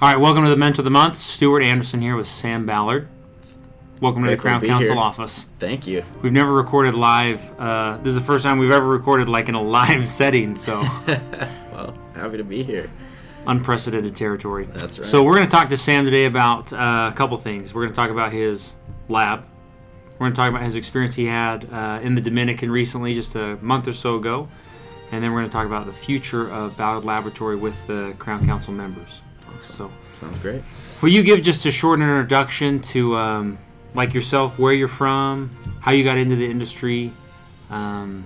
All right, welcome to the Mentor of the Month. Stuart Anderson here with Sam Ballard. Welcome to the Grateful to Crown Council here. office. Thank you. We've never recorded live. Uh, this is the first time we've ever recorded like in a live setting, so Well, happy to be here. unprecedented territory. That's right. So we're going to talk to Sam today about uh, a couple things. We're going to talk about his lab. We're going to talk about his experience he had uh, in the Dominican recently, just a month or so ago, and then we're going to talk about the future of Ballard Laboratory with the Crown Council members. So. Sounds great. Will you give just a short introduction to, um, like yourself, where you're from, how you got into the industry, um,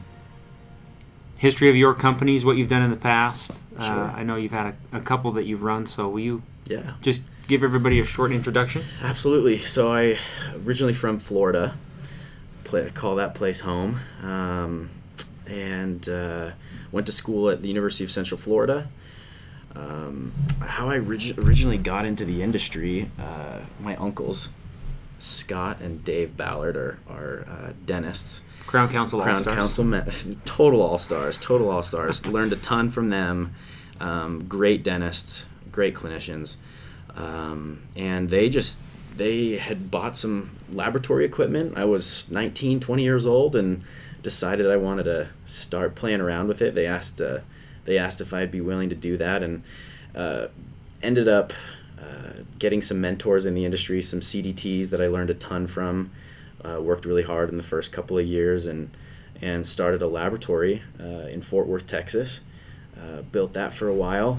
history of your companies, what you've done in the past? Sure. Uh, I know you've had a, a couple that you've run, so will you Yeah, just give everybody a short introduction? absolutely. So I originally from Florida. Play, call that place home. Um, and uh, went to school at the University of Central Florida. Um, how I orig- originally got into the industry, uh, my uncles, Scott and Dave Ballard, are, are uh, dentists. Crown Council Crown All-Stars. Council, me- total all stars, total all stars. Learned a ton from them. Um, great dentists, great clinicians, um, and they just they had bought some laboratory equipment. I was 19, 20 years old, and decided I wanted to start playing around with it. They asked uh, they asked if I'd be willing to do that, and uh, ended up uh, getting some mentors in the industry, some CDTs that I learned a ton from. Uh, worked really hard in the first couple of years, and and started a laboratory uh, in Fort Worth, Texas. Uh, built that for a while,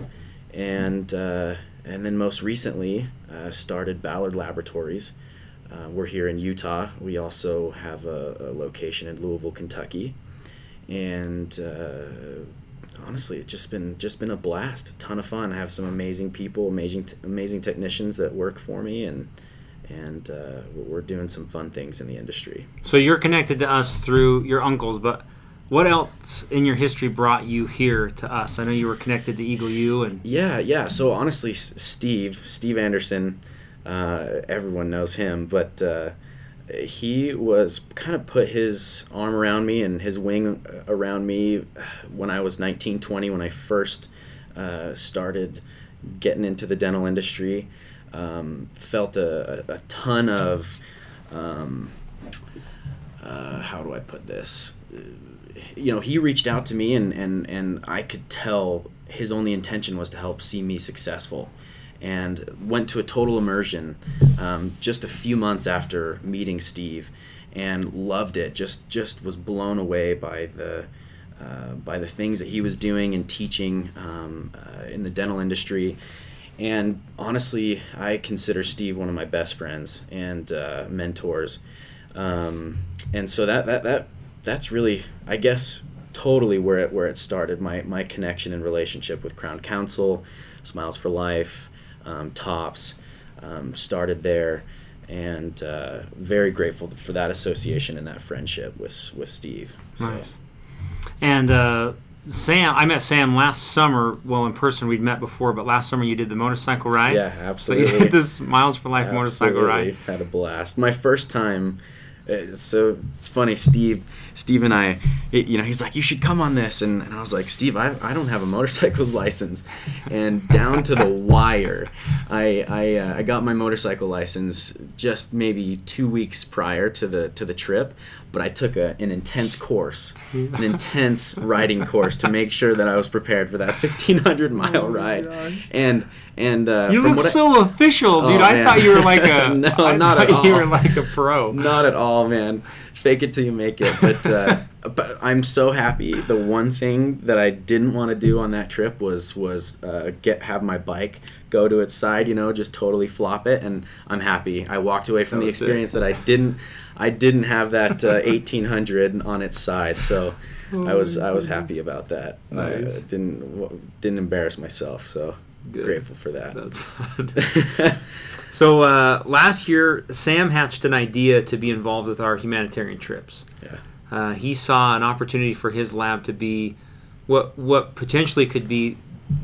and uh, and then most recently started Ballard Laboratories. We're here in Utah. We also have a, a location in Louisville, Kentucky, and honestly, it's just been just been a blast. A ton of fun. I have some amazing people, amazing amazing technicians that work for me, and and uh, we're doing some fun things in the industry. So you're connected to us through your uncles, but what else in your history brought you here to us? I know you were connected to Eagle U, and Yeah, yeah. So honestly, S- Steve, Steve Anderson, uh, everyone knows him, but uh, he was kind of put his arm around me and his wing uh, around me when I was 19, 20, when I first uh, started getting into the dental industry. Um, felt a, a, ton of, um, uh, how do I put this? you know, he reached out to me and, and, and I could tell his only intention was to help see me successful. And went to a total immersion um, just a few months after meeting Steve and loved it. Just just was blown away by the uh, by the things that he was doing and teaching um, uh, in the dental industry. And honestly, I consider Steve one of my best friends and uh, mentors. Um, and so that, that, that that's really, I guess, totally where it where it started. My my connection and relationship with Crown Council, Smiles for Life, um, Tops, um, started there, and uh, very grateful for that association and that friendship with with Steve. So, Nice. And uh, Sam, I met Sam last summer. Well, in person we'd met before, but last summer you did the motorcycle ride. Yeah, So you absolutely. did this Miles for Life motorcycle Absolutely. ride. Had a blast. My first time. Uh, So it's funny, Steve. Steve and I, you know, he's like, "You should come on this," and, and I was like, "Steve, I, I don't have a motorcycles license," and down to the wire, I I, uh, I got my motorcycle license just maybe two weeks prior to the to the trip, but I took a, an intense course, an intense riding course to make sure that I was prepared for that 1500 mile Oh ride, and and uh, You look what I- so official, dude. Oh, I man. thought you were like a No, I not at thought You were like a pro. Not at all, man. Fake it till you make it. But uh, but I'm so happy. The one thing that I didn't want to do on that trip was was uh, get have my bike go to its side. You know, just totally flop it. And I'm happy. I walked away from That the was it. experience that I didn't. I didn't have that uh, 1800 on its side. So I was I was happy about that. I uh, didn't w- didn't embarrass myself. So Good. grateful for that. That's so uh, last year, Sam hatched an idea to be involved with our humanitarian trips. yeah. Uh, he saw an opportunity for his lab to be what what potentially could be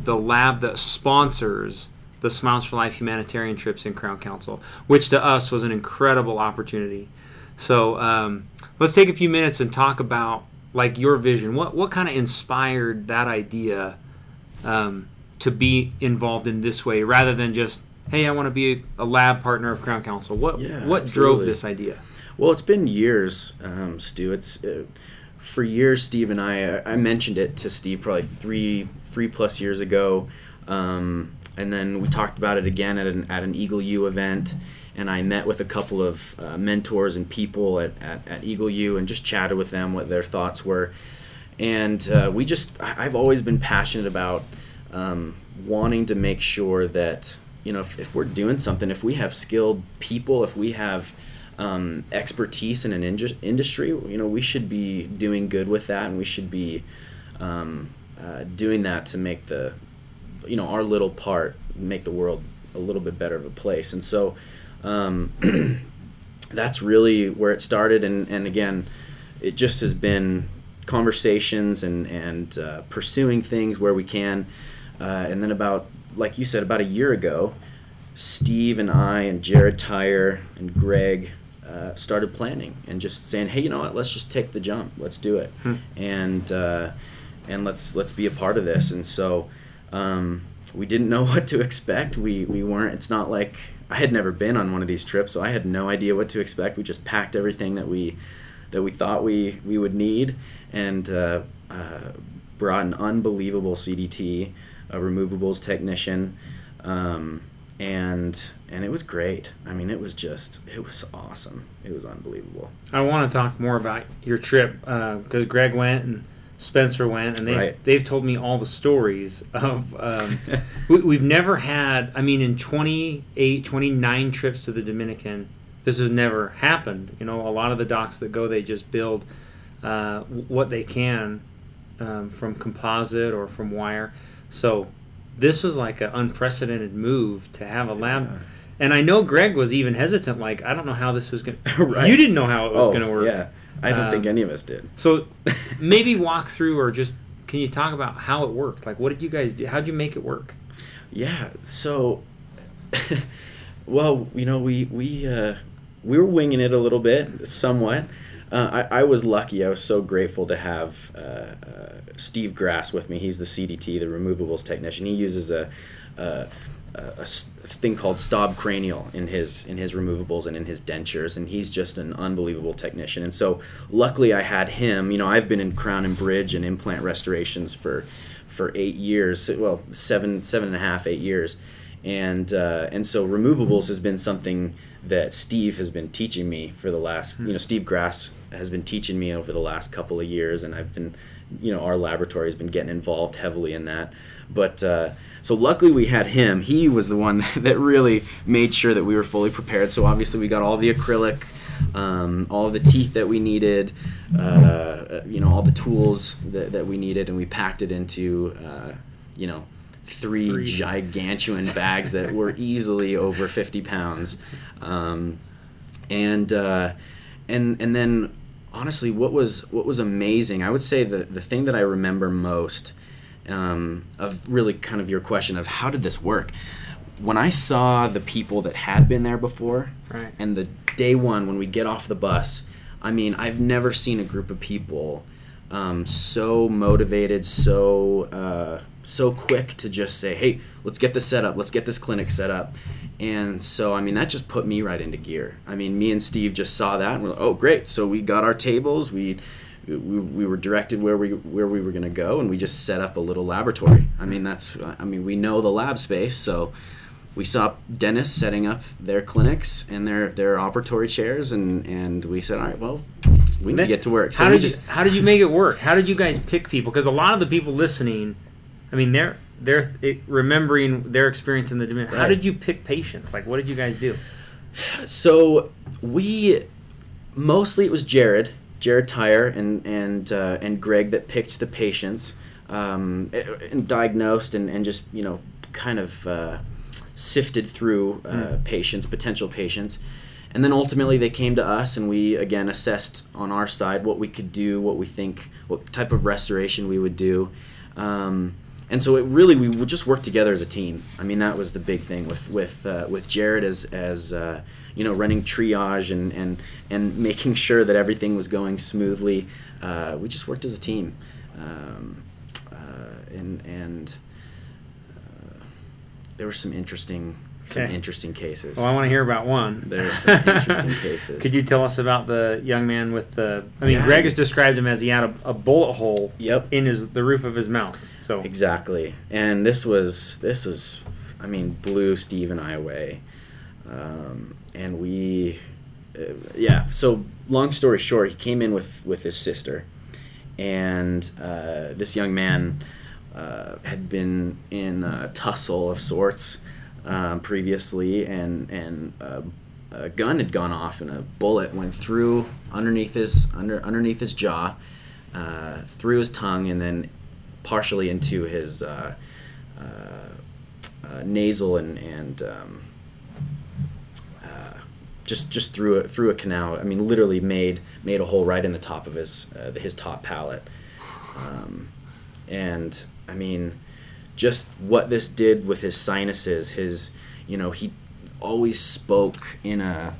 the lab that sponsors the Smiles for Life humanitarian trips in Crown Council, which to us was an incredible opportunity. So um, let's take a few minutes and talk about like your vision. What what kind of inspired that idea um, to be involved in this way rather than just hey I want to be a lab partner of Crown Council? What Yeah, what absolutely. drove this idea? Well, it's been years, um, Stu. It's uh, for years. Steve and I. I mentioned it to Steve probably three three plus years ago, um, and then we talked about it again at an at an Eagle U event. And I met with a couple of uh, mentors and people at, at, at Eagle U and just chatted with them what their thoughts were. And uh, we just, I've always been passionate about um, wanting to make sure that, you know, if, if we're doing something, if we have skilled people, if we have um, expertise in an indus- industry, you know, we should be doing good with that, and we should be um, uh, doing that to make the, you know, our little part make the world a little bit better of a place. And so, um, that's really where it started. And and again, it just has been conversations and and uh, pursuing things where we can. Uh, and then about like you said, about a year ago, Steve and I and Jared Tyre and Greg uh, started planning and just saying, hey, you know what? Let's just take the jump. Let's do it, and uh, and let's let's be a part of this. And so um, we didn't know what to expect. We we weren't. It's not like I had never been on one of these trips, so I had no idea what to expect. We just packed everything that we that we thought we we would need and uh, uh, brought an unbelievable CDT, a removables technician. Um, and and it was great. I mean, it was just it was awesome. It was unbelievable. I want to talk more about your trip because Greg went and Spencer went, and they've, Right. they've told me all the stories of. Um, we, we've never had, I mean, in 28, 29 trips to the Dominican, this has never happened. You know, a lot of the docs that go, they just build uh, what they can um, from composite or from wire. So this was like an unprecedented move to have a lab. Yeah. And I know Greg was even hesitant, like, I don't know how this is going to. Right. You didn't know how it was oh going to work. yeah, I don't think Um, any of us did. So maybe walk through or just can you talk about how it worked? Like, what did you guys do? How'd you make it work? Yeah. So, well, you know, we we uh, we were winging it a little bit, somewhat. Uh, I, I was lucky. I was so grateful to have uh, uh, Steve Grass with me. He's the CDT, the removables technician. He uses a a thing called Staub cranial in his in his removables and in his dentures, and he's just an unbelievable technician. And so, luckily, I had him. You know, I've been in crown and bridge and implant restorations for for eight years. Well, seven seven and a half, eight years and uh, and so removables has been something that Steve has been teaching me for the last you know Steve Grass has been teaching me over the last couple of years and I've been you know our laboratory has been getting involved heavily in that but uh, so luckily we had him he was the one that really made sure that we were fully prepared so obviously we got all the acrylic um, all the teeth that we needed, uh, you know, all the tools that, that we needed, and we packed it into, uh, you know, three, Three. gigantuan bags that were easily over 50 pounds. Um, and, uh, and, and then honestly, what was, what was amazing, I would say the, the thing that I remember most um, of really kind of your question of how did this work? When I saw the people that had been there before, Right. and the day one when we get off the bus, I mean, I've never seen a group of people um, so motivated, so uh, so quick to just say, "Hey, let's get this set up. Let's get this clinic set up." And so, I mean, that just put me right into gear. I mean, me and Steve just saw that, and we're like, "Oh, great!" So we got our tables. We we, we were directed where we where we were going to go, and we just set up a little laboratory. I mean, that's I mean, we know the lab space, so we saw dentists setting up their clinics and their their operatory chairs, and and we said, all right, well, we need to get to work. So how did just you How did you make it work? How did you guys pick people? Because a lot of the people listening, I mean, they're they're remembering their experience in the Dominican. How did you pick patients? Like, what did you guys do? so we mostly it was Jared, Jared Tyre, and and uh, and Greg that picked the patients um, and diagnosed and and just you know kind of uh, sifted through uh, patients, potential patients. And then ultimately they came to us and we again assessed on our side what we could do, what we think, what type of restoration we would do. Um, and so it really we would just work together as a team. I mean that was the big thing with with uh, with Jared as as uh, you know running triage and and and making sure that everything was going smoothly. Uh, we just worked as a team, um, uh, and and there were some interesting some Okay. interesting cases. Well, I want to hear about one. There were some interesting cases. Could you tell us about the young man with the? I mean, Yeah. Greg has described him as he had a, a bullet hole Yep. in his the roof of his mouth. So Exactly. And this was this was I mean blew Steve and I away. Um, and we uh, yeah, so long story short, he came in with with his sister and uh, this young man uh, had been in a tussle of sorts um, previously, and and a gun had gone off, and a bullet went through underneath his under underneath his jaw, uh, through his tongue, and then partially into his uh, uh, uh, nasal and and um, uh, just just through a, through a canal. I mean, literally made made a hole right in the top of his his top palate. Um, and I mean, just what this did with his sinuses. His, you know, he always spoke in a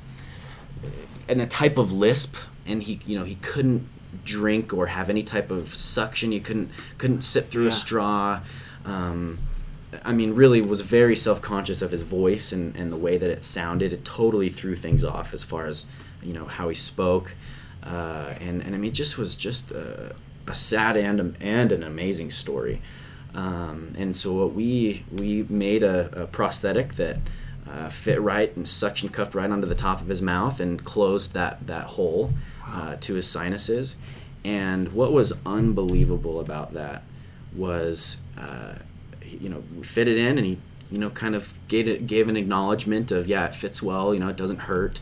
in a type of lisp, and he, you know, he couldn't drink or have any type of suction. You couldn't couldn't sip through Yeah. a straw. Um, I mean, really was very self conscious of his voice and, and the way that it sounded. It totally threw things off as far as you know how he spoke, uh, and and I mean, it just was just a, a sad and and an amazing story. Um, and so what we we made a, a prosthetic that uh, fit right and suction cupped right onto the top of his mouth and closed that that hole uh, to his sinuses. And what was unbelievable about that was, uh, he- you know, we fit it in, and he, you know, kind of gave it gave an acknowledgement of yeah, it fits well. You know, it doesn't hurt,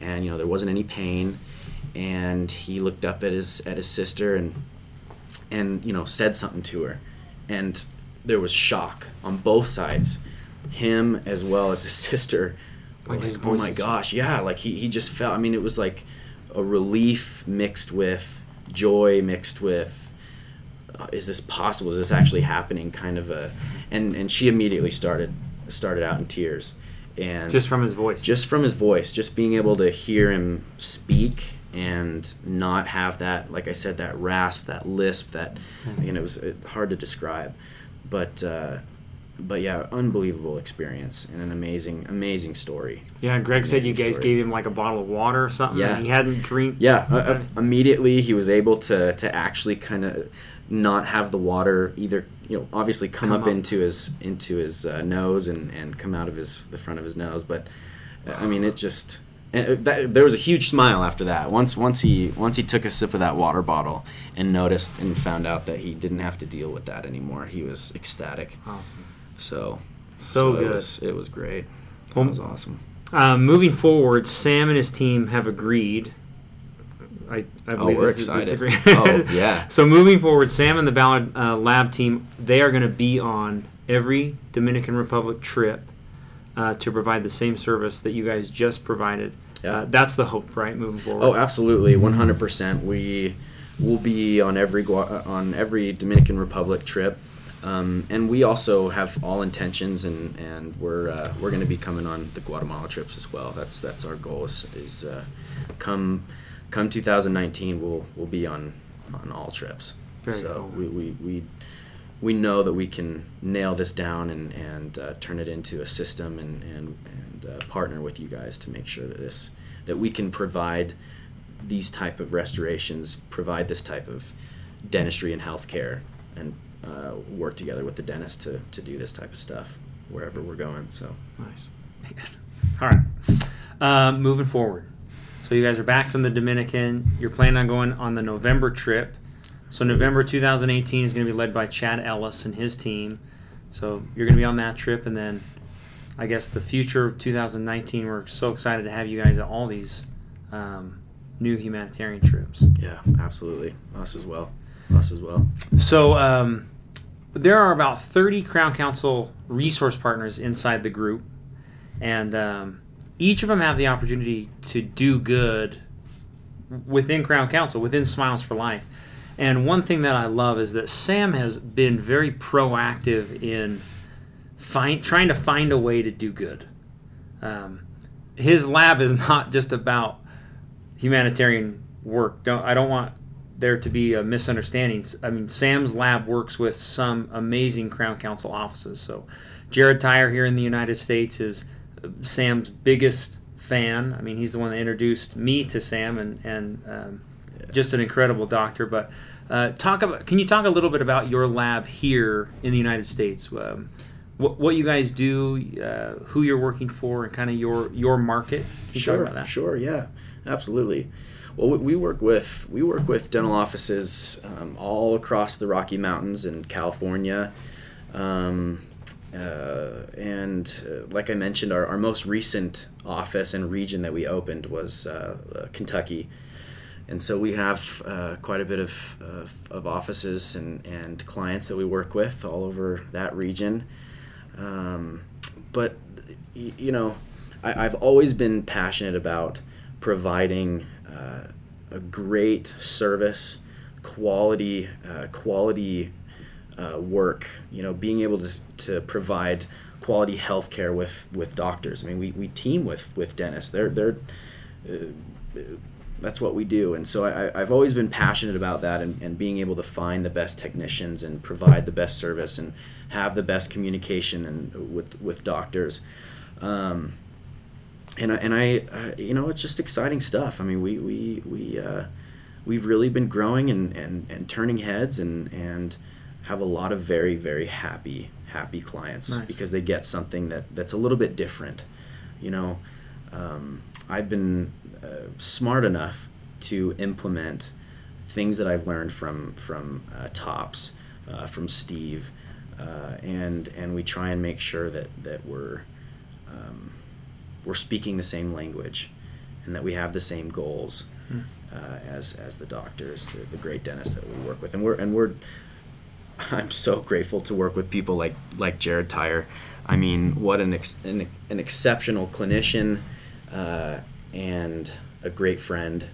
and you know, there wasn't any pain. And he looked up at his at his sister and and you know said something to her and there was shock on both sides. Him as well as his sister Like like, oh my gosh yeah like he, he just felt i mean it was like a relief mixed with joy mixed with uh, is this possible? Is this actually happening? kind of a and and she immediately started started out in tears. And just from his voice. just from his voice, just being able to hear him speak and not have that, like I said, that rasp, that lisp, that you know, it was hard to describe, but uh, but yeah, unbelievable experience and an amazing, amazing story. yeah, Greg said you guys story. gave him like a bottle of water or something. Yeah. and he hadn't drink. Yeah, uh, uh, immediately he was able to to actually kind of not have the water either you know obviously come, Come up, up. into his into his uh, nose and and come out of his the front of his nose but I mean it just and uh, that, there was a huge smile after that. Once once he once he took a sip of that water bottle and noticed and found out that he didn't have to deal with that anymore he was ecstatic. Awesome. so So it good. was, it was great. It Well, was awesome. Um, moving forward, Sam and his team have agreed. I, I oh believe we're this is excited. oh yeah. So moving forward, Sam and the Ballard uh, Lab team, they are going to be on every Dominican Republic trip uh, to provide the same service that you guys just provided. Yeah. Uh, that's the hope, right? Moving forward. Oh, absolutely, one hundred percent. We will be on every Gua- on every Dominican Republic trip, um, and we also have all intentions, and and we're uh, we're going to be coming on the Guatemala trips as well. That's that's our goal is, is uh, come come 2019 we'll we'll be on on all trips. Very so cool. we, we we we know that we can nail this down and and uh, turn it into a system and and and uh, partner with you guys to make sure that this that we can provide these type of restorations, provide this type of dentistry and healthcare, and uh, work together with the dentist to to do this type of stuff wherever we're going. So Nice. All right. Um, moving forward. So you guys are back from the Dominican. You're planning on going on the November trip. So November 2018 is going to be led by Chad Ellis and his team. So you're going to be on that trip, and then I guess the future of 2019. We're so excited to have you guys at all these um, new humanitarian trips. yeah, absolutely, us as well, us as well. So um, there are about 30 Crown Council resource partners inside the group, and um, each of them have the opportunity to do good within Crown Council, within Smiles for Life. And one thing that I love is that Sam has been very proactive in find, trying to find a way to do good. Um, his lab is not just about humanitarian work. Don't I don't want there to be a misunderstanding. I mean, Sam's lab works with some amazing Crown Council offices. So, Jared Tyre here in the United States is Sam's biggest fan. I mean, he's the one that introduced me to Sam, and and um. Just an incredible doctor. But uh, talk about. Can you talk a little bit about your lab here in the United States? Um, what, what you guys do, uh, who you're working for, and kind of your your market. Can you sure, talk about that? Sure. Yeah. Absolutely. Well, we work with we work with dental offices um, all across the Rocky Mountains in California. Um, uh, and uh, like I mentioned, our, our most recent office and region that we opened was uh, uh Kentucky. And so we have uh, quite a bit of, of offices and, and clients that we work with all over that region. Um, but, you know, I, have always been passionate about providing uh, a great service, quality, quality uh, work, you know, being able to, to provide quality health care with, with doctors. I mean, we, we team with, with dentists. They're, they're, uh, that's what we do. And so I, I've always been passionate about that and, and being able to find the best technicians and provide the best service and have the best communication and with, with doctors. Um, and, and I, uh, you know, it's just exciting stuff. I mean, we, we, we, uh, we've really been growing and, and, and turning heads and, and, have a lot of very very happy happy clients nice. because they get something that that's a little bit different you know um, i've been uh, smart enough to implement things that i've learned from from uh, tops uh, from steve uh, and and we try and make sure that that we're um, we're speaking the same language and that we have the same goals hmm. uh, as as the doctors the, the great dentists that we work with and we're and we're I'm so grateful to work with people like like Jared Tyre. I mean, what an ex, an, an exceptional clinician uh, and a great friend.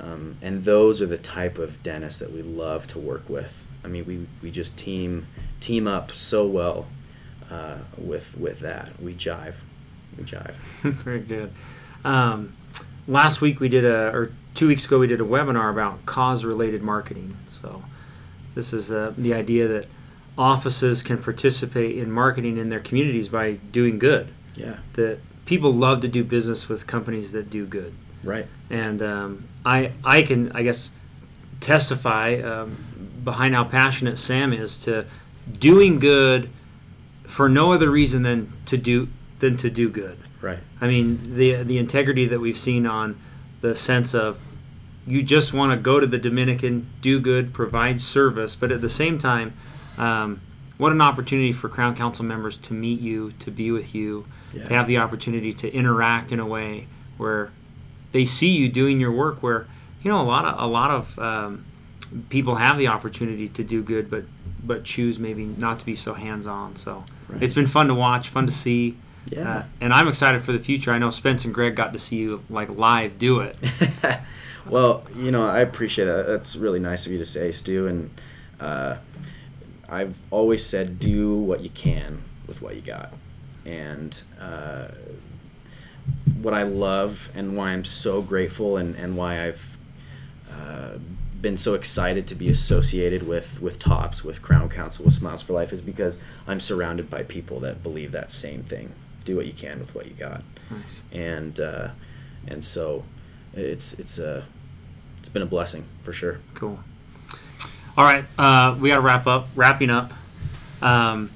Um, and those are the type of dentists that we love to work with. I mean, we, we just team team up so well uh, with with that. We jive, we jive. Very good. Um, last week we did a, or two weeks ago we did a webinar about cause related marketing. So this is uh, the idea that offices can participate in marketing in their communities by doing good. Yeah. That people love to do business with companies that do good. Right. And um, I I can I guess testify um, behind how passionate Sam is to doing good for no other reason than to do than to do good. Right. I mean the the integrity that we've seen on the sense of you just want to go to the Dominican, do good, provide service, but at the same time, um, what an opportunity for Crown Council members to meet you, to be with you, yeah. to have the opportunity to interact in a way where they see you doing your work. Where you know a lot of a lot of um, people have the opportunity to do good, but but choose maybe not to be so hands on. So right. it's been fun to watch, fun to see. Yeah. Uh, and I'm excited for the future. I know Spence and Greg got to see you like live do it. Well, you know, I appreciate that. That's really nice of you to say, Stu. And uh, I've always said, do what you can with what you got. And uh, what I love and why I'm so grateful and, and why I've uh, been so excited to be associated with, with TOPS, with Crown Council, with Smiles for Life is because I'm surrounded by people that believe that same thing. Do what you can with what you got. Nice. And, uh, and so it's, it's a, it's been a blessing for sure. Cool. All right, uh, we got to wrap up. Wrapping up. Um,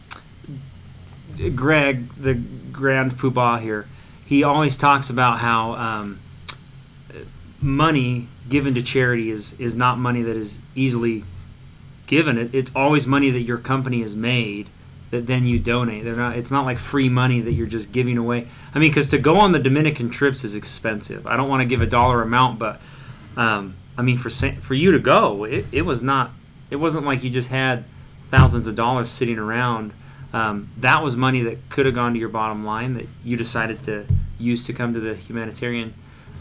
Greg, the grand poobah here, he always talks about how um, money given to charity is is not money that is easily given. It, it's always money that your company has made that then you donate. They're not. It's not like free money that you're just giving away. I mean, because to go on the Dominican trips is expensive. I don't want to give a dollar amount, but um, I mean, for for you to go, it, it was not. It wasn't like you just had thousands of dollars sitting around. Um, that was money that could have gone to your bottom line that you decided to use to come to the humanitarian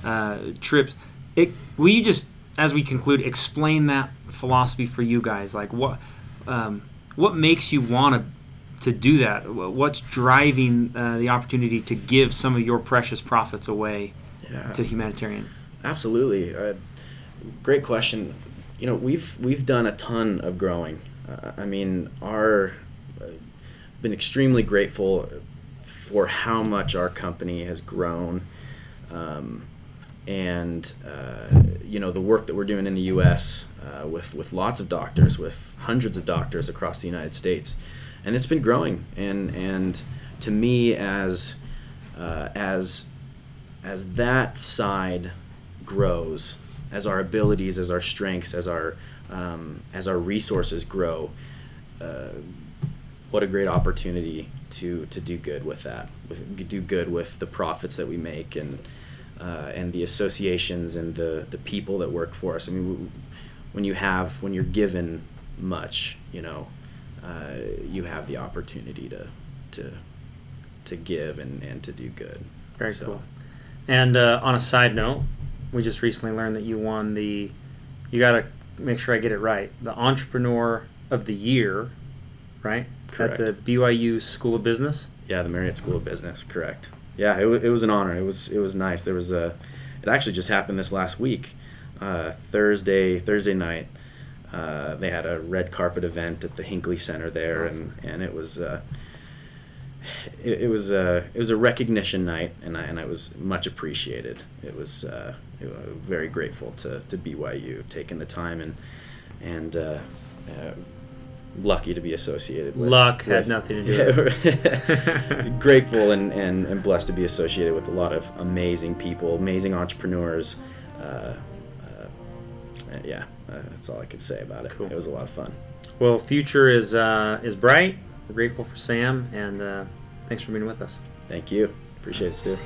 uh, trips. It, will you just, as we conclude, explain that philosophy for you guys? Like what um, what makes you want to to do that? What's driving uh, the opportunity to give some of your precious profits away yeah. to humanitarian? Absolutely. Uh, great question. You know, we've we've done a ton of growing. Uh, I mean, our uh, been extremely grateful for how much our company has grown, um, and uh, you know the work that we're doing in the U.S. Uh, with with lots of doctors, with hundreds of doctors across the United States, and it's been growing. And and to me, as uh, as as that side grows, as our abilities, as our strengths, as our um, as our resources grow, uh, what a great opportunity to to do good with that, with, do good with the profits that we make and uh, and the associations and the the people that work for us. I mean, we, when you have when you're given much, you know, uh, you have the opportunity to to to give and, and to do good. Very so. cool. And uh, on a side note, we just recently learned that you won the. You got to make sure I get it right. The Entrepreneur of the Year, right? Correct. At the BYU School of Business. Yeah, the Marriott School of Business. Correct. Yeah, it, w- it was an honor. It was it was nice. There was a. It actually just happened this last week, uh, Thursday Thursday night. Uh, they had a red carpet event at the Hinckley Center there, awesome. and and it was. Uh, it, it, was a it was a recognition night, and I and I was much appreciated. It was, uh, it was very grateful to, to BYU taking the time and and uh, uh, lucky to be associated with. Luck with, had nothing to do with it. grateful and, and, and blessed to be associated with a lot of amazing people, amazing entrepreneurs. Uh, uh, yeah, uh, that's all I could say about it. Cool. It was a lot of fun. Well, future is is bright we're grateful for Sam, and uh, thanks for being with us. Thank you. Appreciate it, Stu.